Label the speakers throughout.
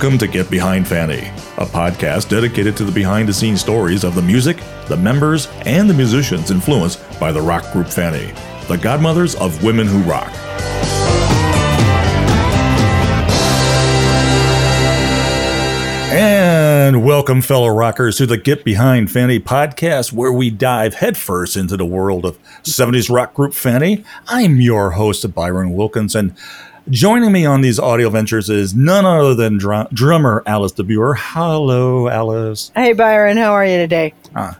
Speaker 1: Welcome to Get Behind Fanny, a podcast dedicated to the behind the scenes stories of the music, the members, and the musicians influenced by the rock group Fanny, the godmothers of women who rock. And welcome, fellow rockers, to the Get Behind Fanny podcast, where we dive headfirst into the world of 70s rock group Fanny. I'm your host, Byron Wilkins, and joining me on these audio ventures is none other than dr- drummer Alice de Buhr. Hello, Alice.
Speaker 2: Hey, Byron, how are you today?
Speaker 1: Ah,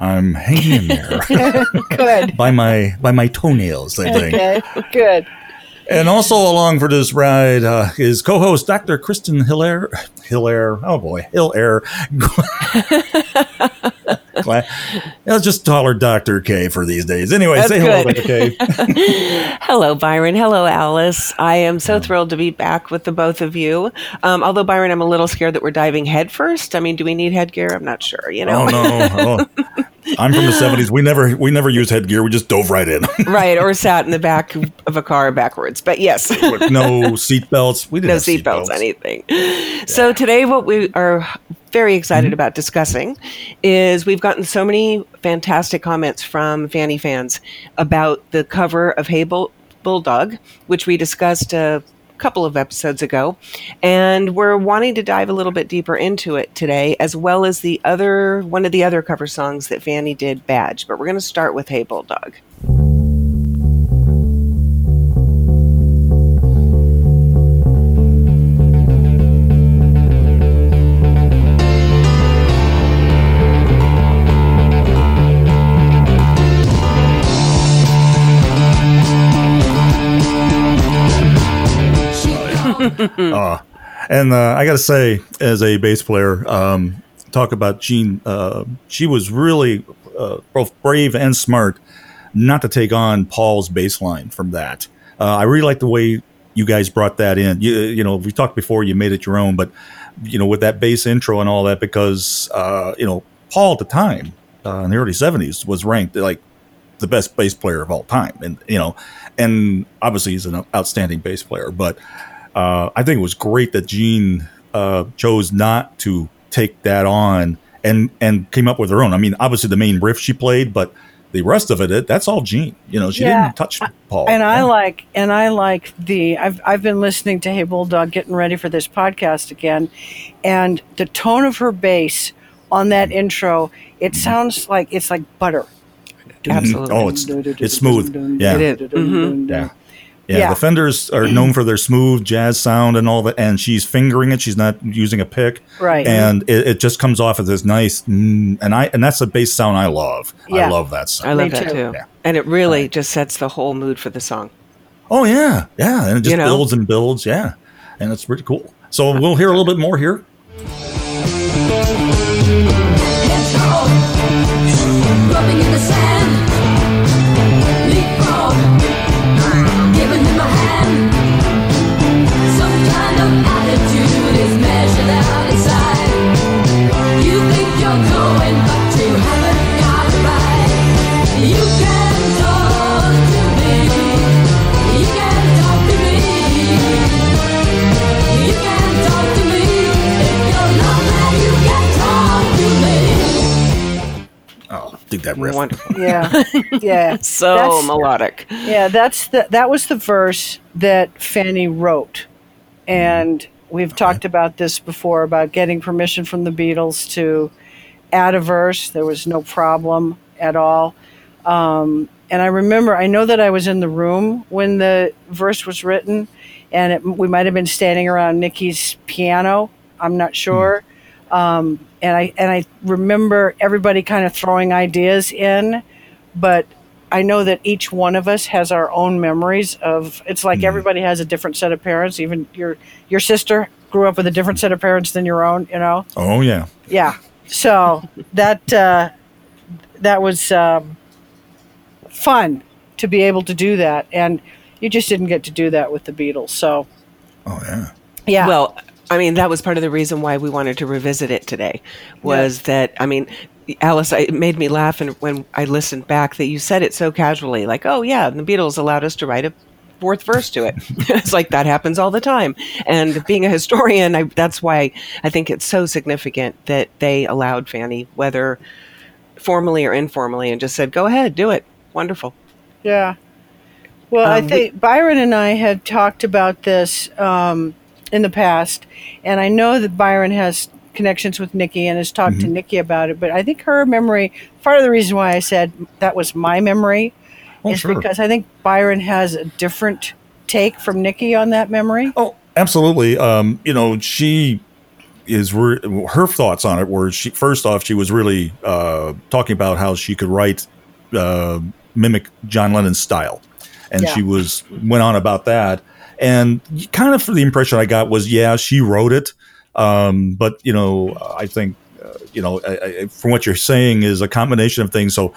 Speaker 1: I'm hanging in there
Speaker 2: Good.
Speaker 1: by my by my toenails, I think.
Speaker 2: Okay, good.
Speaker 1: And also along for this ride uh, is co-host Dr. Kristen Hilaire. Hilaire, oh boy, Hilaire. Glad, let's just call her Dr. K for these days. Anyway,
Speaker 2: That's
Speaker 1: say hello. Dr. K.
Speaker 3: Hello, Byron. Hello, Alice. I am so thrilled to be back with the both of you. Um, although, Byron, I'm a little scared that we're diving headfirst. I mean, do we need headgear? I'm not sure. You know,
Speaker 1: Oh no, oh. I'm from the '70s. We never we never used headgear. We just dove right in.
Speaker 3: right? Or sat in the back of a car backwards. But yes,
Speaker 1: no seatbelts. We didn't
Speaker 3: no
Speaker 1: have
Speaker 3: seatbelts, anything. So today, what we are very excited mm-hmm. about discussing is we've gotten so many fantastic comments from Fanny fans about the cover of Hey Bull- Bulldog, which we discussed a couple of episodes ago, and we're wanting to dive a little bit deeper into it today, as well as the other one of the other cover songs that Fanny did, Badge. But we're going to start with Hey Bulldog.
Speaker 1: Uh, and uh, I got to say, as a bass player, um, talk about Jean. Uh, she was really uh, both brave and smart not to take on Paul's bass line from that. Uh, I really like the way you guys brought that in. You, you know, we talked before, you made it your own, but you know, with that bass intro and all that, because uh, you know, Paul at the time in the early '70s was ranked like the best bass player of all time, and you know, and obviously he's an outstanding bass player, but uh, I think it was great that Jean uh, chose not to take that on and and came up with her own. I mean, obviously the main riff she played, but the rest of it, it that's all Jean. You know, she
Speaker 2: Yeah.
Speaker 1: didn't touch Paul.
Speaker 2: And I
Speaker 1: Yeah.
Speaker 2: like and I like the I've I've been listening to Hey Bulldog getting ready for this podcast again, and the tone of her bass on that intro, it sounds like it's like butter.
Speaker 3: Absolutely.
Speaker 1: Oh, it's it's smooth. Yeah.
Speaker 3: It is. Mhm.
Speaker 1: Yeah. Yeah,
Speaker 2: Yeah.
Speaker 1: the Fenders are known for their smooth jazz sound and all that, and she's fingering it. She's not using a pick,
Speaker 2: Right.
Speaker 1: And it, it just comes off as this nice, mm, and I and that's a bass sound I love. I love that sound.
Speaker 3: I love
Speaker 2: Me
Speaker 3: that
Speaker 2: too.
Speaker 3: too.
Speaker 1: Yeah.
Speaker 3: And it really just sets the whole mood for the song.
Speaker 1: Oh yeah, yeah, and it just
Speaker 3: You know?
Speaker 1: builds and builds. Yeah, and it's pretty cool. So we'll hear a little bit more here.
Speaker 4: Rubbing in the sand,
Speaker 1: that riff.
Speaker 3: Wonderful.
Speaker 2: Yeah. Yeah.
Speaker 3: So
Speaker 2: That's-
Speaker 3: melodic.
Speaker 2: Yeah, that's the that was the verse that Fanny wrote. And we've talked about this before about getting permission from the Beatles to add a verse. There was no problem at all. Um, and I remember, I know that I was in the room when the verse was written, and it, we might have been standing around Nikki's piano. I'm not sure. Um, and I and I remember everybody kind of throwing ideas in, but I know that each one of us has our own memories of. It's like everybody has a different set of parents. Even your your sister grew up with a different set of parents than your own. You know.
Speaker 1: Oh yeah,
Speaker 2: Yeah. So that uh, that was um, fun to be able to do that, and you just didn't get to do that with the Beatles. So
Speaker 1: oh yeah.
Speaker 2: yeah.
Speaker 3: Well, I mean, that was part of the reason why we wanted to revisit it today. Was that I mean, Alice, it made me laugh, and when I listened back, that you said it so casually, like, "Oh yeah, the Beatles allowed us to write a fourth verse to it. it's like that happens all the time. And being a historian, I, that's why I think it's so significant that they allowed Fanny, whether formally or informally, and just said, "Go ahead, do it." Wonderful.
Speaker 2: Yeah. Well, I
Speaker 3: Um, we-
Speaker 2: think Byron and I had talked about this um, in the past, and I know that Byron has connections with Nikki and has talked to Nikki about it. But I think her memory, part of the reason why I said that was my memory,
Speaker 1: Oh,
Speaker 2: is
Speaker 1: sure.
Speaker 2: because I think Byron has a different take from Nikki on that memory.
Speaker 1: Oh, absolutely. Um, you know, she is re- her thoughts on it were she first off she was really uh, talking about how she could write uh, mimic John Lennon's style, and
Speaker 2: Yeah.
Speaker 1: she was went on about that. And kind of for the impression I got was yeah she wrote it, um, but you know I think uh, you know I, I, from what you're saying is a combination of things. So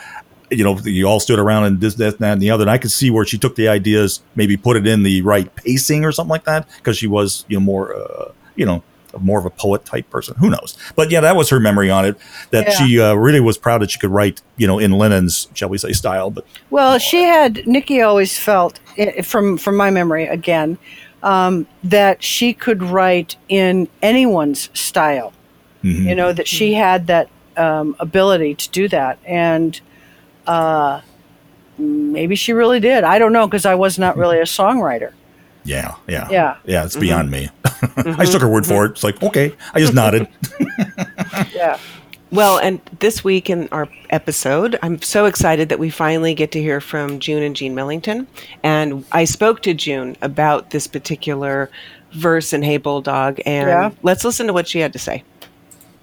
Speaker 1: you know, you all stood around and this, that, that, and the other. And I could see where she took the ideas, maybe put it in the right pacing or something like that, because she was, you know, more, uh, you know, more of a poet type person. Who knows? But yeah, that was her memory on it. That
Speaker 2: Yeah.
Speaker 1: she uh, really was proud that she could write, you know, in Lennon's, shall we say, style. But
Speaker 2: Well, she had Nikki always felt, from from my memory again, um, that she could write in anyone's style.
Speaker 1: mhm.
Speaker 2: You know that she had that um, ability to do that, and uh, maybe she really did. I don't know because I was not really a songwriter.
Speaker 1: yeah, yeah,
Speaker 2: Yeah.
Speaker 1: yeah, it's beyond me. I just took her word for it. It's like okay, I just nodded.
Speaker 2: Yeah,
Speaker 3: Well, and this week in our episode, I'm so excited that we finally get to hear from June and Jean Millington. And I spoke to June about this particular verse in Hey Bulldog, and
Speaker 2: Yeah.
Speaker 3: let's listen to what she had to say.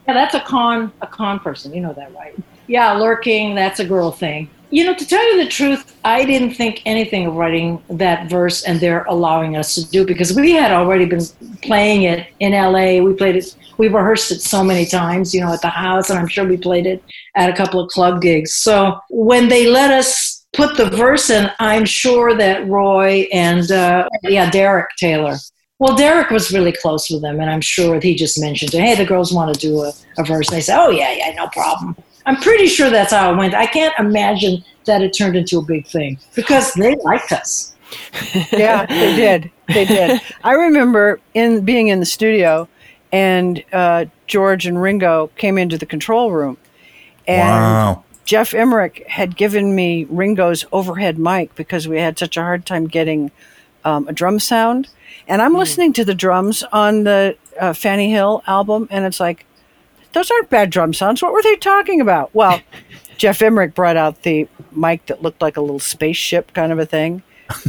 Speaker 5: Yeah, that's a con a con person. You know that, right? Yeah, lurking, that's a girl thing. You know, to tell you the truth, I didn't think anything of writing that verse and they're allowing us to do because we had already been playing it in LA. We played it we rehearsed it so many times, you know, at the house and I'm sure we played it at a couple of club gigs. So when they let us put the verse in, I'm sure that Roy and uh, yeah, Derek Taylor well, Derek was really close with them, and I'm sure he just mentioned, "Hey, the girls want to do a, a verse." And they said, "Oh yeah, yeah, no problem." I'm pretty sure that's how it went. I can't imagine that it turned into a big thing because they liked us.
Speaker 2: yeah, they did. They did. I remember in being in the studio, and uh, George and Ringo came into the control room, and
Speaker 1: wow.
Speaker 2: Geoff Emerick had given me Ringo's overhead mic because we had such a hard time getting um, a drum sound. And I'm listening to the drums on the uh, Fanny Hill album, and it's like, those aren't bad drum sounds. What were they talking about? Well, Geoff Emerick brought out the mic that looked like a little spaceship kind of a thing.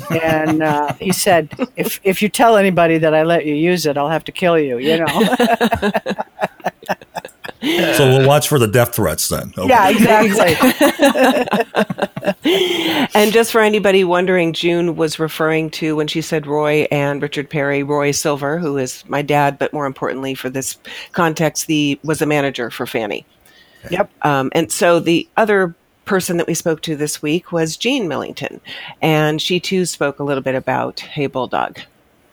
Speaker 2: And uh, he said, if, if you tell anybody that I let you use it, I'll have to kill you, you know?
Speaker 1: So we'll watch for the death threats then. Okay.
Speaker 2: yeah, exactly.
Speaker 3: And just for anybody wondering, June was referring to when she said Roy and Richard Perry, Roy Silver, who is my dad, but more importantly for this context, the was a manager for Fanny.
Speaker 2: Yep.
Speaker 3: Um, and so the other person that we spoke to this week was Jean Millington, and she too spoke a little bit about Hey Bulldog.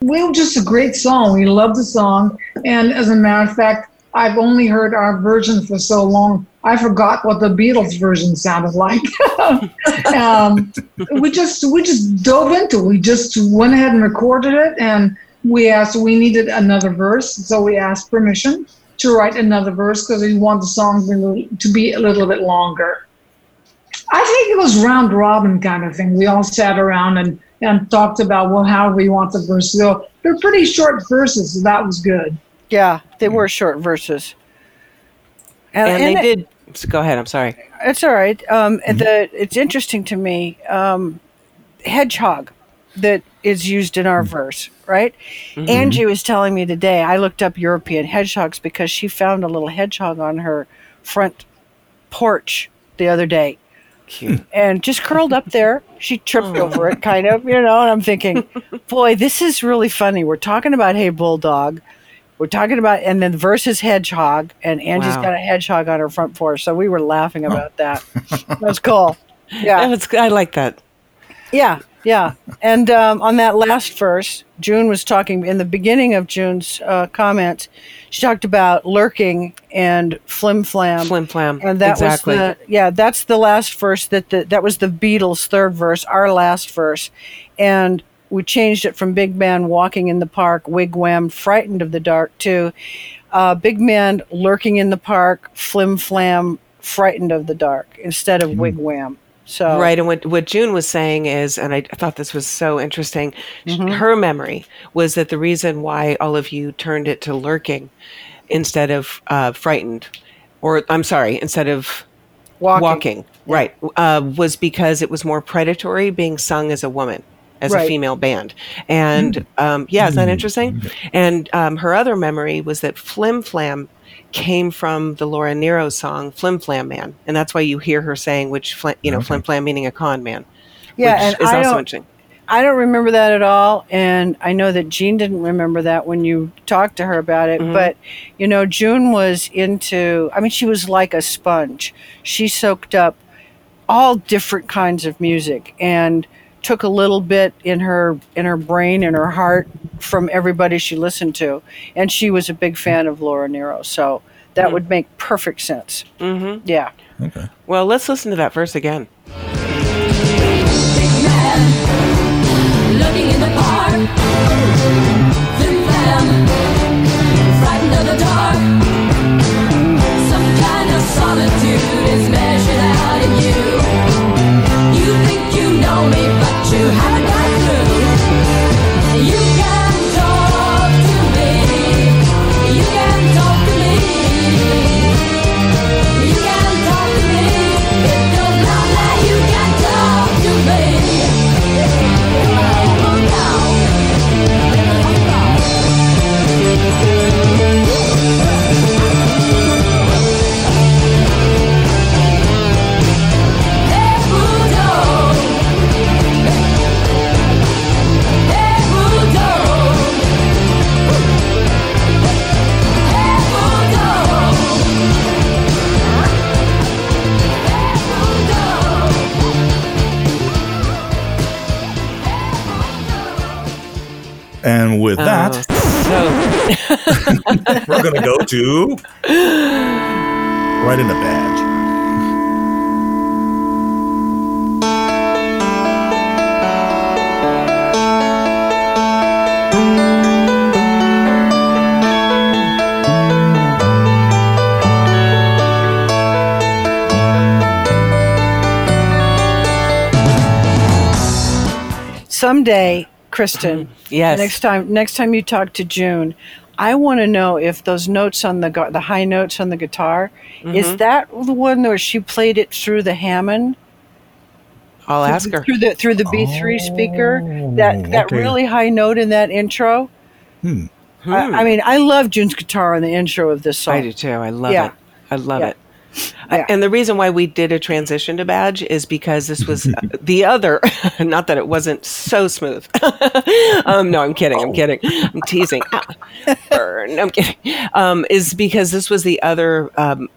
Speaker 6: Well, just a great song. We love the song. And as a matter of fact, I've only heard our version for so long, I forgot what the Beatles version sounded like. um, we just we just dove into it. We just went ahead and recorded it, and we asked we needed another verse, so we asked permission to write another verse because we want the song to- be a little bit longer. I think it was round robin kind of thing. We all sat around and, and talked about well how we want the verse to go. They're pretty short verses, so that was good.
Speaker 2: Yeah, they were short verses.
Speaker 3: And, they
Speaker 2: it-
Speaker 3: did. So go ahead. I'm sorry.
Speaker 2: It's all right. Um, and The it's interesting to me. Um, hedgehog that is used in our verse, right? Angie was telling me today. I looked up European hedgehogs because she found a little hedgehog on her front porch the other day.
Speaker 3: Cute.
Speaker 2: And just curled up there. She tripped over it, kind of, you know. And I'm thinking, boy, this is really funny. We're talking about Hey Bulldog. We're talking about, and then versus hedgehog, and Angie's
Speaker 3: Wow.
Speaker 2: got a hedgehog on her front porch. So we were laughing about that. That's cool. Yeah.
Speaker 3: That was, I like that.
Speaker 2: Yeah, yeah. And um, on that last verse, June was talking in the beginning of June's uh, comments. She talked about lurking and flim flam.
Speaker 3: Flim flam.
Speaker 2: And that
Speaker 3: exactly.
Speaker 2: was the yeah. That's the last verse that the that was the Beatles' third verse, our last verse, and we changed it from big man walking in the park, wigwam, frightened of the dark, to uh, big man lurking in the park, flim flam, frightened of the dark, instead of wigwam. So
Speaker 3: Right. And what, what June was saying is, and I, thought this was so interesting,
Speaker 2: Mm-hmm.
Speaker 3: her memory was that the reason why all of you turned it to lurking instead of uh, frightened, or I'm sorry, instead of
Speaker 2: walking.
Speaker 3: walking, right, uh, was because it was more predatory being sung as a woman. As a female band, and um, yeah, is that interesting? And um, her other memory was that Flim Flam came from the Laura Nyro song "Flim Flam Man," and that's why you hear her saying, "Which flim, you know,
Speaker 1: Okay.
Speaker 3: Flim Flam meaning a con man."
Speaker 2: Yeah,
Speaker 3: which
Speaker 2: and
Speaker 3: is
Speaker 2: I
Speaker 3: also interesting.
Speaker 2: I don't remember that at all, and I know that Jean didn't remember that when you talked to her about it.
Speaker 3: Mhm.
Speaker 2: But you know, June was into. I mean, she was like a sponge. She soaked up all different kinds of music and took a little bit in her in her brain and her heart from everybody she listened to, and she was a big fan of Laura Nyro. So that
Speaker 3: Hmm.
Speaker 2: would make perfect sense.
Speaker 3: hmm
Speaker 2: Yeah.
Speaker 1: Okay.
Speaker 3: Well, let's listen to that verse again.
Speaker 4: Big man, looking in the park. Flim flam, frightened of the dark. Some kind of solitude is measured out in you. You think you know me, but you haven't got a clue.
Speaker 1: We're going to go to right in the badge.
Speaker 2: Someday, Kristen,
Speaker 3: yes,
Speaker 2: Next time, next time you talk to June, I want to know if those notes on the the high notes on the guitar
Speaker 3: Mm-hmm.
Speaker 2: is that the one where she played it through the Hammond
Speaker 3: I'll ask her.
Speaker 2: through the through the B three speaker that that
Speaker 1: okay.
Speaker 2: really high note in that intro.
Speaker 1: Hmm.
Speaker 3: Hmm.
Speaker 2: I, I mean, I love June's guitar on the intro of this song.
Speaker 3: I do too. I love
Speaker 2: Yeah.
Speaker 3: it. I love
Speaker 2: Yeah.
Speaker 3: it.
Speaker 2: Yeah.
Speaker 3: and the reason why we did a transition to badge is because this was the other, not that it wasn't so smooth. um, no, I'm kidding. I'm kidding. I'm teasing. Burn. I'm kidding. Um, is because this was the other um,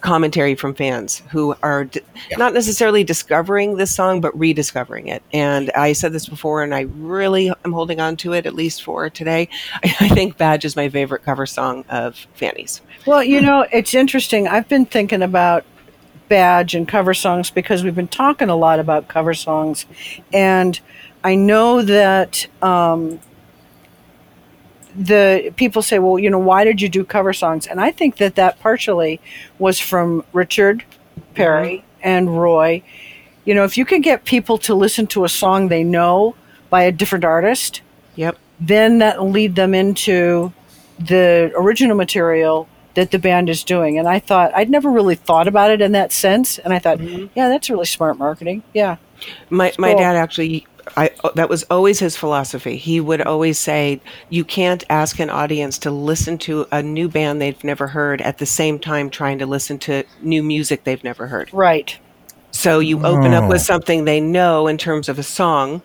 Speaker 3: commentary from fans who are d- not necessarily discovering this song, but rediscovering it. And I said this before, and I really am holding on to it, at least for today. I think Badge is my favorite cover song of Fanny's.
Speaker 2: Well, you know, it's interesting. I've been thinking about badge and cover songs because we've been talking a lot about cover songs, and I know that um, the people say, "Well, you know, why did you do cover songs?" And I think that that partially was from Richard Perry mm-hmm. and Roy. You know, if you can get people to listen to a song they know by a different artist,
Speaker 3: Yep.
Speaker 2: then that will lead them into the original material that the band is doing. And I thought I'd never really thought about it in that sense. And I thought, mm-hmm. yeah, that's really smart marketing. Yeah.
Speaker 3: My my dad actually I that was always his philosophy. He would always say you can't ask an audience to listen to a new band they've never heard at the same time trying to listen to new music they've never heard.
Speaker 2: Right.
Speaker 3: So you open up
Speaker 1: Oh.
Speaker 3: with something they know in terms of a song,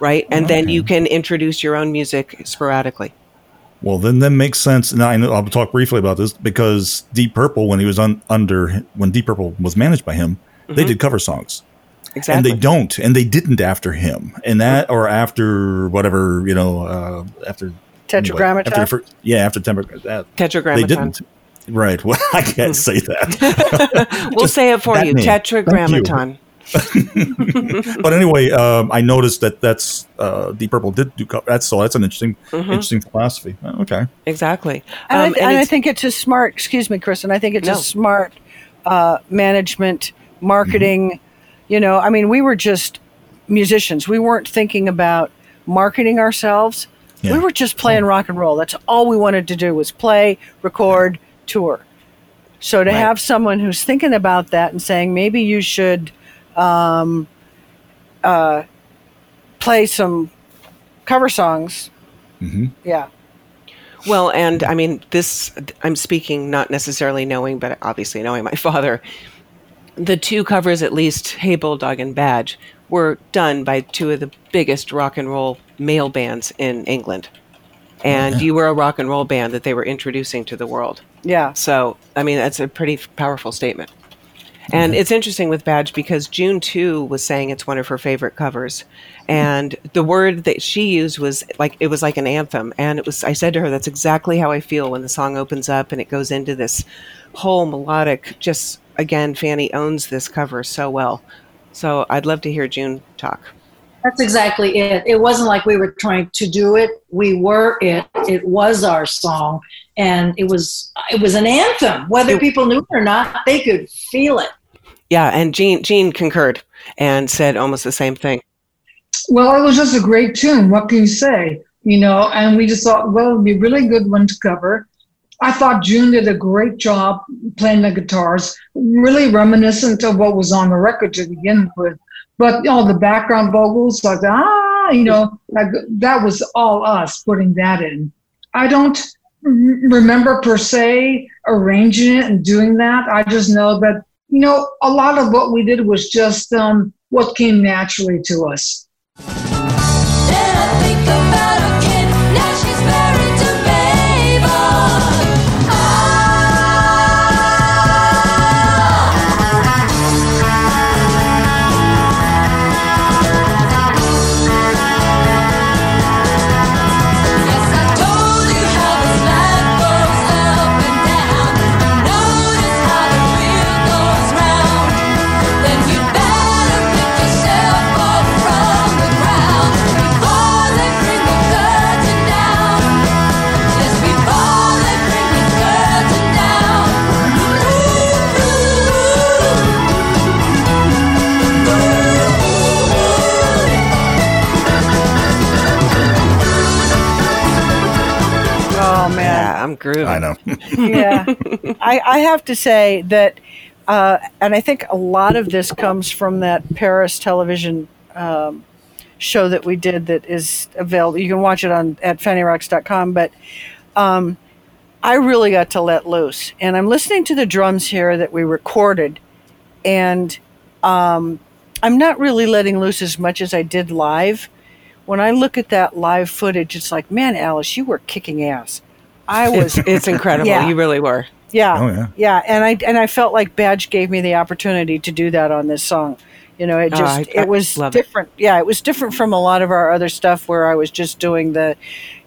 Speaker 3: right? And then you can introduce your own music sporadically.
Speaker 1: Well, then that makes sense. Now I know I'll talk briefly about this because Deep Purple, when he was un, under, when Deep Purple was managed by him, they mm-hmm. did cover songs,
Speaker 3: Exactly.
Speaker 1: and they don't, and they didn't after him, and that or after whatever you know, uh, after
Speaker 2: Tetragrammaton.
Speaker 1: After, the yeah, after Temper, that they
Speaker 3: Tetragrammaton.
Speaker 1: didn't. Right. Well, I can't say that.
Speaker 3: We'll
Speaker 1: Just
Speaker 3: say it for you.
Speaker 1: name.
Speaker 3: Tetragrammaton.
Speaker 1: but anyway, um, I noticed that that's uh, Deep Purple did do co- that's so that's an interesting interesting philosophy. Uh, Okay,
Speaker 3: Exactly.
Speaker 2: And,
Speaker 3: Um,
Speaker 2: I,
Speaker 3: and
Speaker 2: and I think it's a smart, excuse me, Chris, and I think it's
Speaker 3: No.
Speaker 2: a smart uh, management, marketing. You know, I mean, we were just musicians. We weren't thinking about marketing ourselves.
Speaker 1: Yeah.
Speaker 2: We were just playing rock and roll. That's all we wanted to do was play, record, tour. So to
Speaker 3: Right.
Speaker 2: have someone who's thinking about that and saying maybe you should um, uh, play some cover songs. Yeah.
Speaker 3: Well, and I mean, this, I'm speaking not necessarily knowing, but obviously knowing my father. The two covers, at least, Hey Bulldog and Badge, were done by two of the biggest rock and roll male bands in England. And you were a rock and roll band that they were introducing to the world.
Speaker 2: Yeah.
Speaker 3: So, I mean, that's a pretty powerful statement. And it's interesting with Badge because June too was saying it's one of her favorite covers. And the word that she used was like it was like an anthem. And it was I said to her, That's exactly how I feel when the song opens up and it goes into this whole melodic just again, Fanny owns this cover so well. So I'd love to hear June talk.
Speaker 5: That's exactly it. It wasn't like we were trying to do it. We were it. It was our song, and it was it was an anthem. Whether
Speaker 3: It-
Speaker 5: people knew it or not, they could feel it.
Speaker 3: Yeah, and Jean Jean concurred and said almost the same thing.
Speaker 6: Well, it was just a great tune. What can you say? You know, and we just thought, well, it'd be a really good one to cover. I thought June did a great job playing the guitars, really reminiscent of what was on the record to begin with. But you know, the background vocals, like ah, you know, like that was all us putting that in. I don't remember per se arranging it and doing that. I just know that you know a lot of what we did was just um, what came naturally to us.
Speaker 3: Grooving.
Speaker 1: I know.
Speaker 2: yeah, I, I have to say that, uh, and I think a lot of this comes from that Paris television um, show that we did that is available. You can watch it on at fannyrocks.com. But um, I really got to let loose, and I'm listening to the drums here that we recorded, and um, I'm not really letting loose as much as I did live. When I look at that live footage, it's like, man, Alice, you were kicking ass. I was
Speaker 3: It's, it's incredible.
Speaker 2: Yeah.
Speaker 3: You really were.
Speaker 2: yeah,
Speaker 1: Oh, yeah.
Speaker 2: yeah, and I and I felt like Badge gave me the opportunity to do that on this song. You know, it
Speaker 3: Oh,
Speaker 2: just
Speaker 3: I- I
Speaker 2: it was
Speaker 3: love it.
Speaker 2: different. Yeah, it was different from a lot of our other stuff where I was just doing the,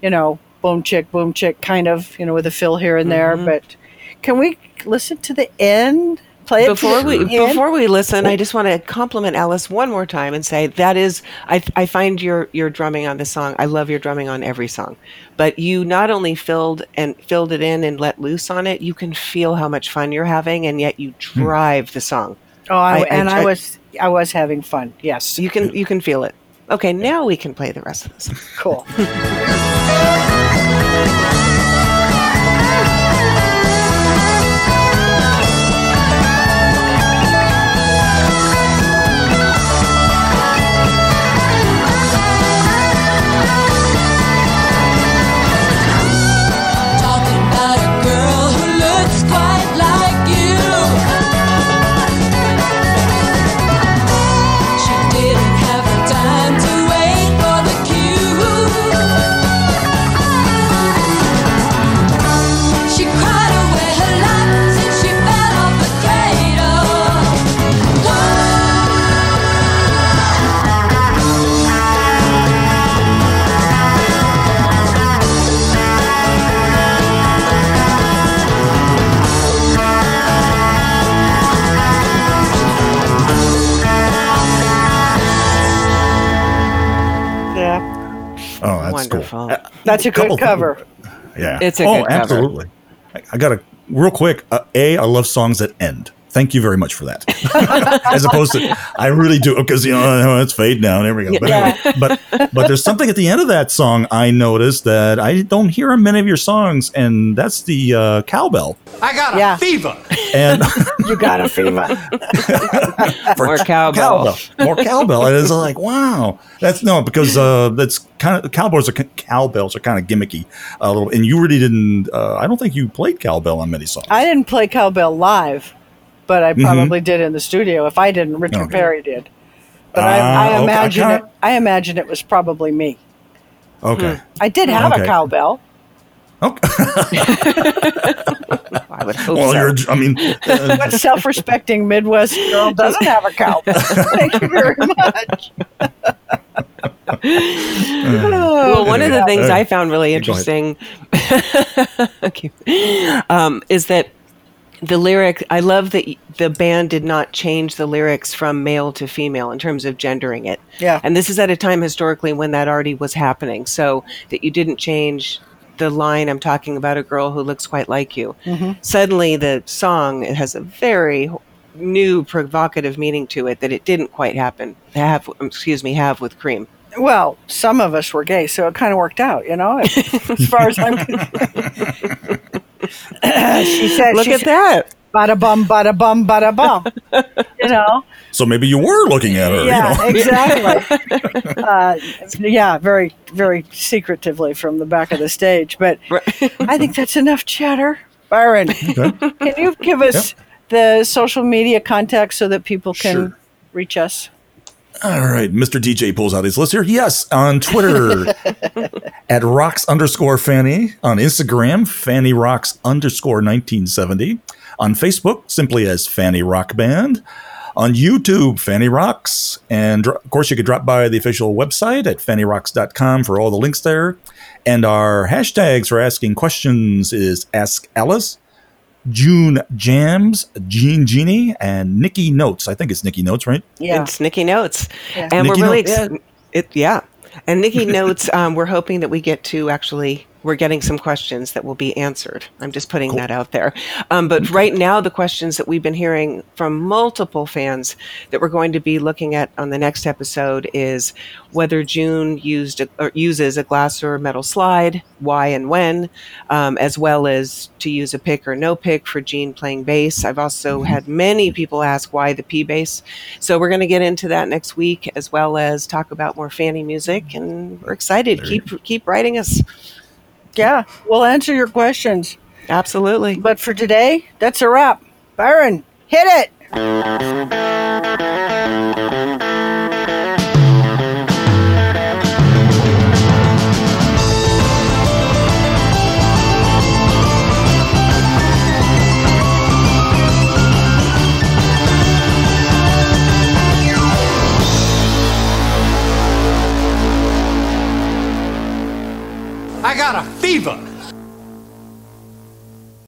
Speaker 2: you know, boom chick, boom chick kind of, you know, with a fill here and there.
Speaker 3: Mm-hmm.
Speaker 2: But can we listen to the end? Play it
Speaker 3: before we
Speaker 2: end?
Speaker 3: before we listen, I just want to compliment Alice one more time and say that is I I find your your drumming on this song. I love your drumming on every song, but you not only filled and filled it in and let loose on it. You can feel how much fun you're having, and yet you hmm. drive the song.
Speaker 2: Oh, I,
Speaker 3: I- I
Speaker 2: and I
Speaker 3: tried-
Speaker 2: was I was having fun. Yes,
Speaker 3: You can you can feel it. Okay, now we can play the rest of the song.
Speaker 2: cool.
Speaker 3: Wonderful.
Speaker 1: Uh,
Speaker 2: That's a
Speaker 1: couple
Speaker 2: good cover.
Speaker 1: Yeah.
Speaker 3: It's a
Speaker 1: oh,
Speaker 3: good cover.
Speaker 1: absolutely. I, I got a real quick. Uh, a, I love songs that end. Thank you very much for that. As opposed to, I really do because you know it's fade down. There we go. But,
Speaker 2: Yeah.
Speaker 1: anyway, but but there's something at the end of that song I noticed that I don't hear in many of your songs, and that's the uh, cowbell.
Speaker 7: I got a fever.
Speaker 1: And
Speaker 2: You got a fever.
Speaker 1: for
Speaker 3: More cowbell.
Speaker 1: more cowbell. And it's like, wow, that's no because uh, that's kind of cowbells are cowbells are kind of gimmicky a little. And you really didn't. Uh, I don't think you played cowbell on many songs.
Speaker 2: I didn't play cowbell live, but I probably did in the studio. If I didn't, Richard
Speaker 1: Mm-hmm. Okay.
Speaker 2: Perry did. But
Speaker 1: Ah,
Speaker 2: I, I
Speaker 1: okay. I
Speaker 2: imagine
Speaker 1: kinda-
Speaker 2: it. I imagine it was probably me.
Speaker 1: okay.
Speaker 2: I did have
Speaker 1: Okay.
Speaker 2: a cowbell.
Speaker 1: Okay.
Speaker 3: I would hope
Speaker 1: well,
Speaker 3: so.
Speaker 1: you're. I mean, uh,
Speaker 2: What self-respecting Midwest girl doesn't have a cowbell? Thank you very much.
Speaker 3: well, one of the things
Speaker 1: Uh,
Speaker 3: I found really interesting okay, um, is that the lyric. I love that the band did not change the lyrics from male to female in terms of gendering it.
Speaker 2: Yeah.
Speaker 3: and this is at a time historically when that already was happening. So that you didn't change the line. I'm talking about a girl who looks quite like you. Mm-hmm. Suddenly, the song it has a very new provocative meaning to it that it didn't quite happen have um, excuse me have with cream
Speaker 2: Well, some of us were gay, so it kind of worked out, you know. as far as I'm concerned. she said,
Speaker 3: look
Speaker 2: she
Speaker 3: at
Speaker 2: said,
Speaker 3: that
Speaker 2: Bada bum, bada bum, bada bum. you know.
Speaker 1: so maybe you were looking at her.
Speaker 2: Yeah,
Speaker 1: You know?
Speaker 2: exactly. uh, yeah, very, very secretively from the back of the stage. But I think that's enough chatter. Byron,
Speaker 1: Okay.
Speaker 2: can you give us the social media contact so that people can
Speaker 1: Sure.
Speaker 2: reach us?
Speaker 1: All right, Mr. DJ pulls out his list here. Yes, on Twitter at rocks underscore Fanny. On Instagram, Fanny rocks underscore 1970. On Facebook, simply as Fanny Rock Band. On YouTube, Fanny Rocks. And of course, you could drop by the official website at fannyrocks.com for all the links there. And our hashtags for asking questions is Ask Alice, June Jams, Jean Genie, and Nikki Notes. I think it's Nikki Notes, right?
Speaker 2: Yeah.
Speaker 3: It's Nikki Notes.
Speaker 2: Yeah.
Speaker 3: And
Speaker 1: Nikki
Speaker 3: we're really
Speaker 1: Notes,
Speaker 3: ex- it yeah. And Nikki Notes, um, we're hoping that we get to actually we're getting some questions that will be answered. I'm just putting that out there. Um, but right now, the questions that we've been hearing from multiple fans that we're going to be looking at on the next episode is whether June used a, or uses a glass or metal slide, why and when, um, as well as to use a pick or no pick for Jean playing bass. I've also had many people ask why the P bass. So we're going to get into that next week, as well as talk about more Fanny music, and we're excited. keep keep writing us.
Speaker 2: Yeah, we'll answer your questions.
Speaker 3: Absolutely.
Speaker 2: But for today, that's a wrap. Byron, hit it.
Speaker 7: I got a fever.